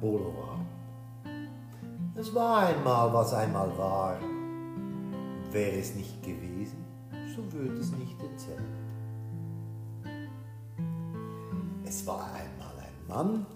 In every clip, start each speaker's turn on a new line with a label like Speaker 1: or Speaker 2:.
Speaker 1: Bolovan. Es war einmal, was einmal war. Und wäre es nicht gewesen, so würde es nicht erzählt. Es war einmal ein Mann,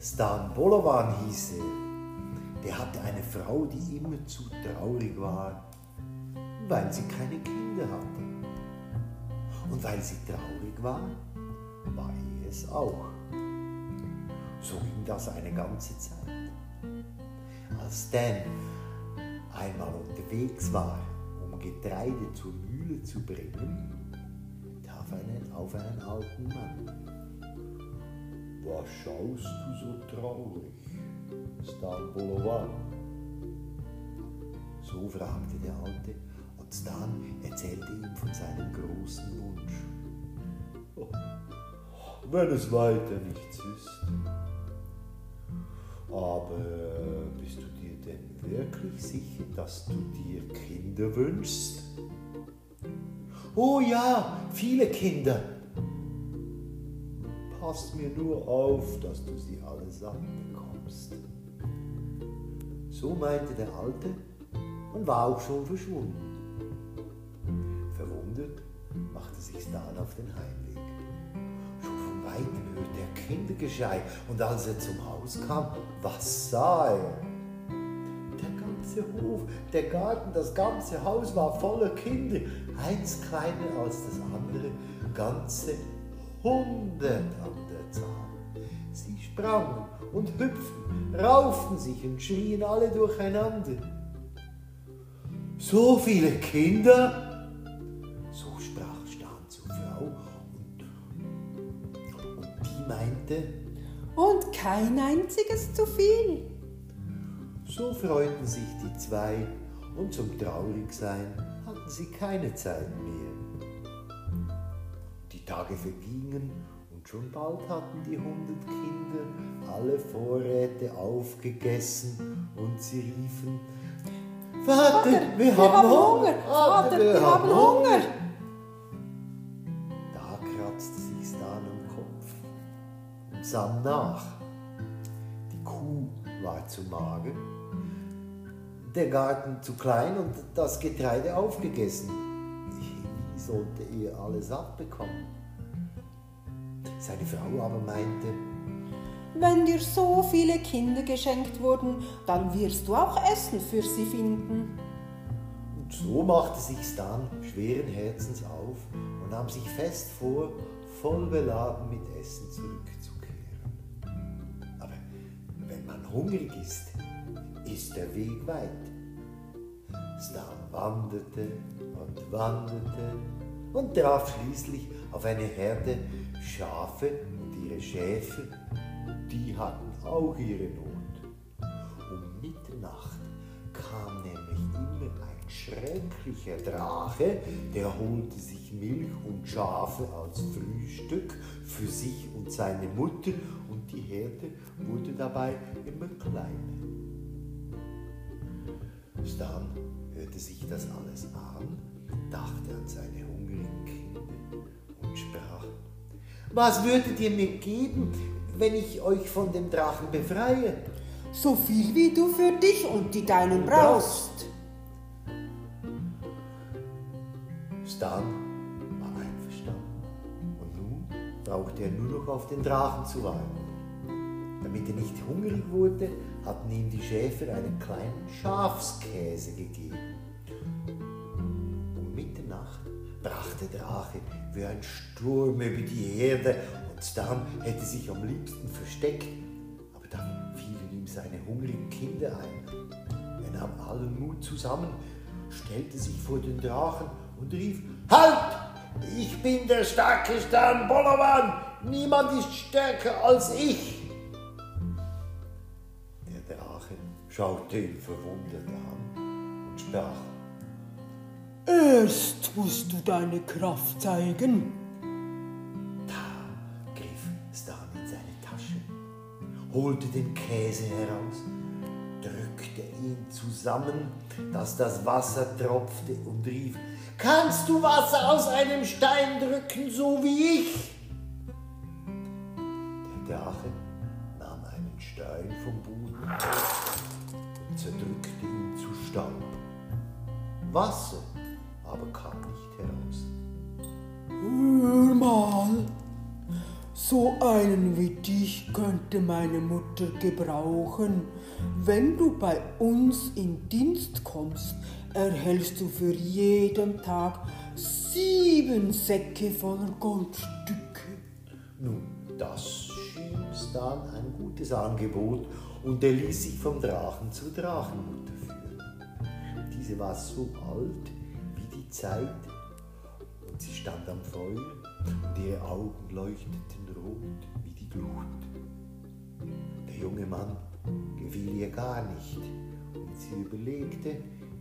Speaker 1: Stan Bolovan hieß er. Der hatte eine Frau, die immer zu traurig war, weil sie keine Kinder hatte. Und weil sie traurig war, war er es auch. So ging das eine ganze Zeit. Als Stan einmal unterwegs war, um Getreide zur Mühle zu bringen, traf er auf einen alten Mann. Was schaust du so traurig, Stan Bolovan? So fragte der Alte, und Stan erzählte ihm von seinem großen Wunsch. Wenn es weiter nichts ist. Aber bist du dir denn wirklich sicher, dass du dir Kinder wünschst? Oh ja, viele Kinder. Pass mir nur auf, dass du sie allesamt bekommst. So meinte der Alte und war auch schon verschwunden. Verwundert machte sich Stan auf den Heimweg. Schon von weitem hörte er Kindergeschrei und als er zum Haus kam, was sah er? Der ganze Hof, der Garten, das ganze Haus war voller Kinder, eins kleiner als das andere, ganze hundert an der Zahl. Sie sprangen und hüpften, rauften sich und schrien alle durcheinander. So viele Kinder?
Speaker 2: Kein einziges zu viel.
Speaker 1: So freuten sich die zwei und zum Traurigsein hatten sie keine Zeit mehr. Die Tage vergingen und schon bald hatten die hundert Kinder alle Vorräte aufgegessen und sie riefen, Vater, wir, haben Hunger!
Speaker 2: Vater, wir haben Hunger!
Speaker 1: Da kratzte sich Stan am Kopf und sann nach. Kuh war zu mager, der Garten zu klein und das Getreide aufgegessen. Wie sollte er alles abbekommen? Seine Frau aber meinte,
Speaker 2: Wenn dir so viele Kinder geschenkt wurden, dann wirst du auch Essen für sie finden.
Speaker 1: Und so machte sich Stan schweren Herzens auf und nahm sich fest vor, voll beladen mit Essen zurückzukehren. Hungrig ist, ist der Weg weit. Stan wanderte und wanderte und traf schließlich auf eine Herde Schafe und ihre Schäfer. Die hatten auch ihre Not. Um Mitternacht kam nämlich immer ein schrecklicher Drache, der holte sich Milch und Schafe als Frühstück für sich und seine Mutter und die Herde wurde dabei immer kleiner. Stan hörte sich das alles an, dachte an seine hungrigen Kinder und sprach, was würdet ihr mir geben, wenn ich euch von dem Drachen befreie?
Speaker 2: So viel wie du für dich und die Deinen brauchst.
Speaker 1: Stan war einverstanden und nun brauchte er nur noch auf den Drachen zu warten. Damit er nicht hungrig wurde, hatten ihm die Schäfer einen kleinen Schafskäse gegeben. Um Mitternacht brach der Drache wie ein Sturm über die Erde und Stan hätte sich am liebsten versteckt, aber dann fielen ihm seine hungrigen Kinder ein. Er nahm allen Mut zusammen, stellte sich vor den Drachen und rief, Halt! Ich bin der starke Stan Bolovan! Niemand ist stärker als ich! Der Drache schaute ihn verwundert an und sprach,
Speaker 2: Erst musst du deine Kraft zeigen.
Speaker 1: Da griff Stan in seine Tasche, holte den Käse heraus, drückte ihn zusammen, dass das Wasser tropfte und rief, Kannst du Wasser aus einem Stein drücken, so wie ich? Der Drache nahm einen Stein vom Boden und zerdrückte ihn zu Staub. Wasser aber kam nicht heraus.
Speaker 3: Hör mal, so einen wie dich könnte meine Mutter gebrauchen. Wenn du bei uns in Dienst kommst, erhältst du für jeden Tag sieben Säcke voller Goldstücke.
Speaker 1: Nun, das schien Stan ein gutes Angebot und er ließ sich vom Drachen zur Drachenmutter führen. Diese war so alt wie die Zeit und sie stand am Feuer und ihre Augen leuchteten rot wie die Glut. Der junge Mann gefiel ihr gar nicht und sie überlegte,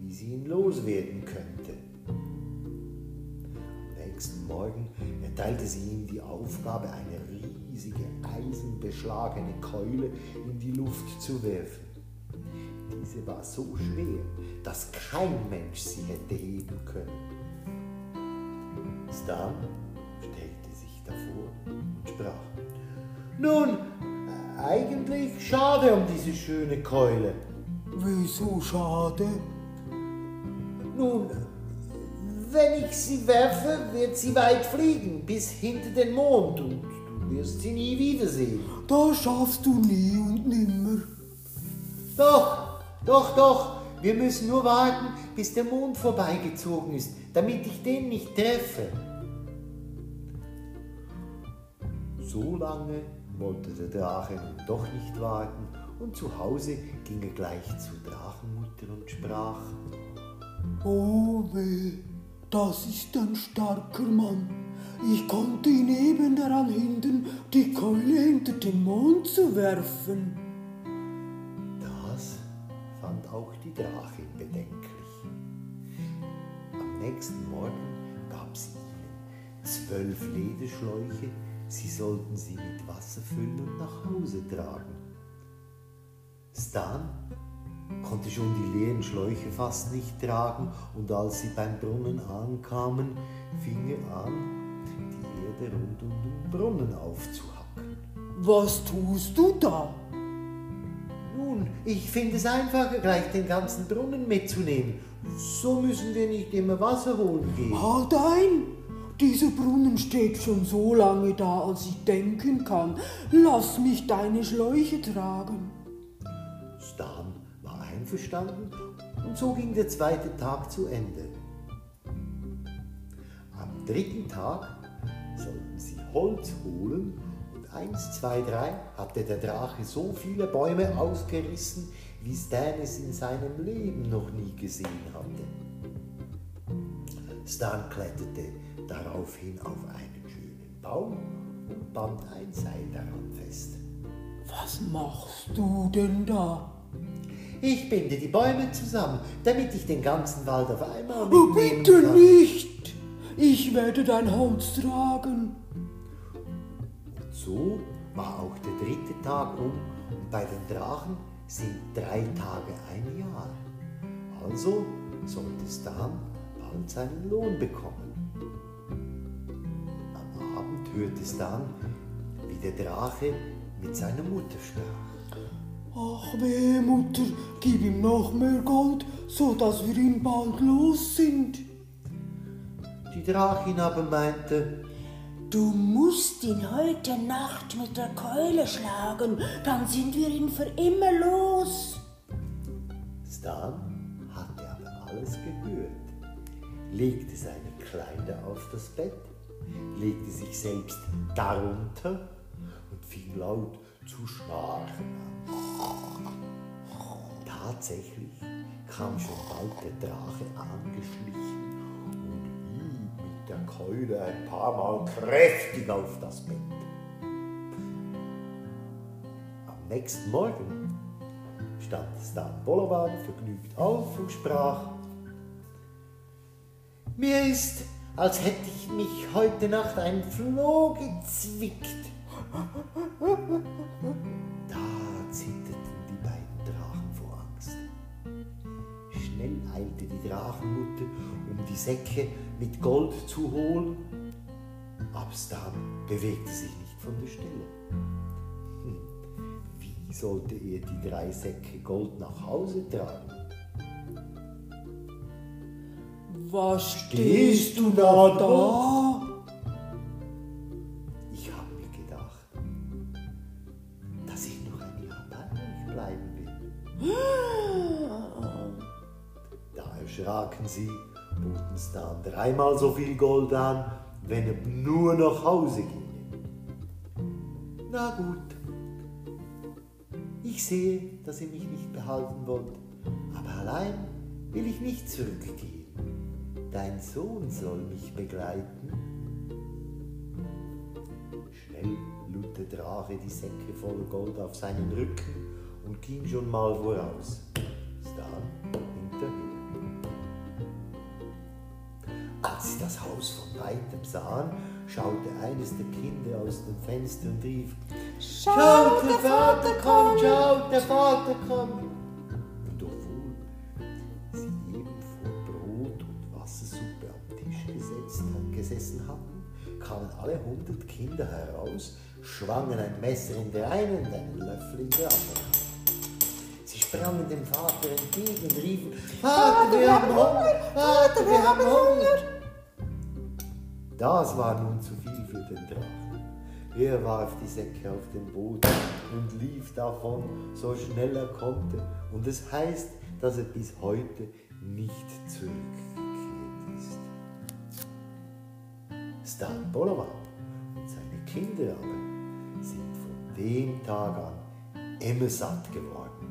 Speaker 1: wie sie ihn loswerden könnte. Am nächsten Morgen erteilte sie ihm die Aufgabe, eine riesige eisenbeschlagene Keule in die Luft zu werfen. Diese war so schwer, dass kein Mensch sie hätte heben können. Stan stellte nun, eigentlich schade um diese schöne Keule.
Speaker 3: Wieso schade?
Speaker 1: Nun, wenn ich sie werfe, wird sie weit fliegen, bis hinter den Mond und du wirst sie nie wiedersehen.
Speaker 3: Das schaffst du nie und nimmer.
Speaker 1: Doch, doch, doch, wir müssen nur warten, bis der Mond vorbeigezogen ist, damit ich den nicht treffe. So lange wollte der Drache nun doch nicht warten und zu Hause ging er gleich zur Drachenmutter und sprach,
Speaker 3: Oh weh, das ist ein starker Mann. Ich konnte ihn eben daran hindern, die Keule hinter den Mond zu werfen.
Speaker 1: Das fand auch die Drachin bedenklich. Am nächsten Morgen gab sie ihnen zwölf Lederschläuche, sie sollten sie mit Wasser füllen und nach Hause tragen. Stan konnte schon die leeren Schläuche fast nicht tragen und als sie beim Brunnen ankamen, fing er an, die Erde rund um den Brunnen aufzuhacken.
Speaker 3: Was tust du da?
Speaker 1: Nun, ich finde es einfacher, gleich den ganzen Brunnen mitzunehmen. So müssen wir nicht immer Wasser holen gehen.
Speaker 3: Halt ein! Dieser Brunnen steht schon so lange da, als ich denken kann. Lass mich deine Schläuche tragen.
Speaker 1: Stan war einverstanden und so ging der zweite Tag zu Ende. Am dritten Tag sollten sie Holz holen und eins, zwei, drei hatte der Drache so viele Bäume ausgerissen, wie Stan es in seinem Leben noch nie gesehen hatte. Stan kletterte daraufhin auf einen schönen Baum und band ein Seil daran fest.
Speaker 3: Was machst du denn da?
Speaker 1: Ich binde die Bäume zusammen, damit ich den ganzen Wald auf einmal
Speaker 3: Oh,
Speaker 1: mitnehmen
Speaker 3: bitte
Speaker 1: kann.
Speaker 3: nicht! Ich werde dein Holz tragen.
Speaker 1: Und so war auch der dritte Tag um und bei den Drachen sind drei Tage ein Jahr. Also sollte Stan bald seinen Lohn bekommen. Hörte Stan, wie der Drache mit seiner Mutter sprach.
Speaker 3: Ach weh, Mutter, gib ihm noch mehr Gold, so dass wir ihn bald los sind.
Speaker 1: Die Drachin aber meinte,
Speaker 2: Du musst ihn heute Nacht mit der Keule schlagen, dann sind wir ihn für immer los.
Speaker 1: Stan hatte aber alles gehört, legte seine Kleider auf das Bett, legte sich selbst darunter und fing laut zu schnarchen an. Tatsächlich kam schon bald der Drache angeschlichen und hieb mit der Keule ein paar Mal kräftig auf das Bett. Am nächsten Morgen stand Stan Bolovan vergnügt auf und sprach, mir ist, als hätte ich mich heute Nacht ein Floh gezwickt. Da zitterten die beiden Drachen vor Angst. Schnell eilte die Drachenmutter, um die Säcke mit Gold zu holen, aber Stan bewegte sich nicht von der Stelle. Hm, Wie sollte er die drei Säcke Gold nach Hause tragen.
Speaker 3: Was stehst du da da?
Speaker 1: Ich habe mir gedacht, dass ich noch ein Jahr bei euch bleiben will. Da erschraken sie, boten Stan dreimal so viel Gold an, wenn er nur nach Hause ginge. Na gut, ich sehe, dass ihr mich nicht behalten wollt, aber allein will ich nicht zurückgehen. Dein Sohn soll mich begleiten. Schnell lud der Drache die Säcke voller Gold auf seinen Rücken und ging schon mal voraus. Stan hinterher. Als sie das Haus von weitem sahen, schaute eines der Kinder aus dem Fenster und rief: Schaut, der Vater kommt, schaut, der Vater kommt. Wassersuppe am Tisch gesetzt, gesessen hatten, kamen alle hundert Kinder heraus, schwangen ein Messer in der einen und einen Löffel in der anderen. Sie sprangen dem Vater entgegen und riefen: Vater, wir haben Hunger! Vater, wir haben Hunger! Das war nun zu viel für den Drachen. Er warf die Säcke auf den Boden und lief davon, so schnell er konnte. Und es heißt, dass er bis heute nicht zurückgekehrt Stan Bolovan und seine Kinder aber sind von dem Tag an immer satt geworden